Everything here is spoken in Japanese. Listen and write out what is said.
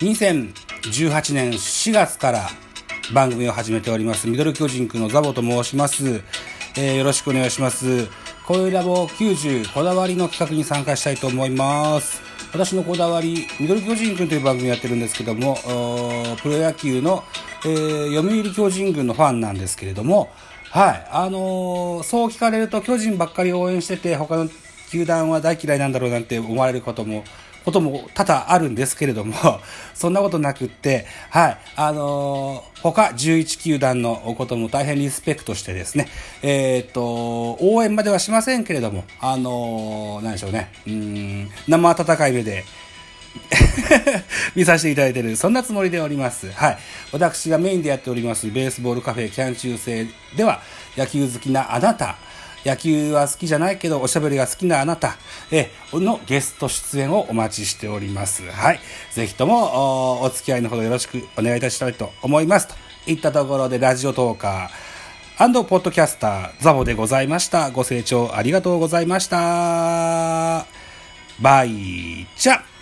2018年4月から番組を始めております、ミドル巨人くんのザボと申します。えー、よろしくお願いします。こういうラボ90こだわりの企画に参加したいと思います。私のこだわり、ミドル巨人くんという番組やってるんですけども、プロ野球の、えー、読売巨人軍のファンなんですけれども、はい、あのー、そう聞かれると巨人ばっかり応援してて、他の球団は大嫌いなんだろうなんて思われることもことも多々あるんですけれども、そんなことなくって、はい、あのー、他11球団のことも大変リスペクトしてですね、えっ、ー、と、応援まではしませんけれども、あのー、何でしょうね、うん、生温かい目で、見させていただいている、そんなつもりでおります。はい。私がメインでやっております、ベースボールカフェキャン中世では、野球好きなあなた、野球は好きじゃないけどおしゃべりが好きなあなた、えのゲスト出演をお待ちしております。はい。ぜひともお付き合いのほどよろしくお願いいたしたいと思います。といったところでラジオトーカーポッドキャスターザボでございました。ご清聴ありがとうございました。バイチャ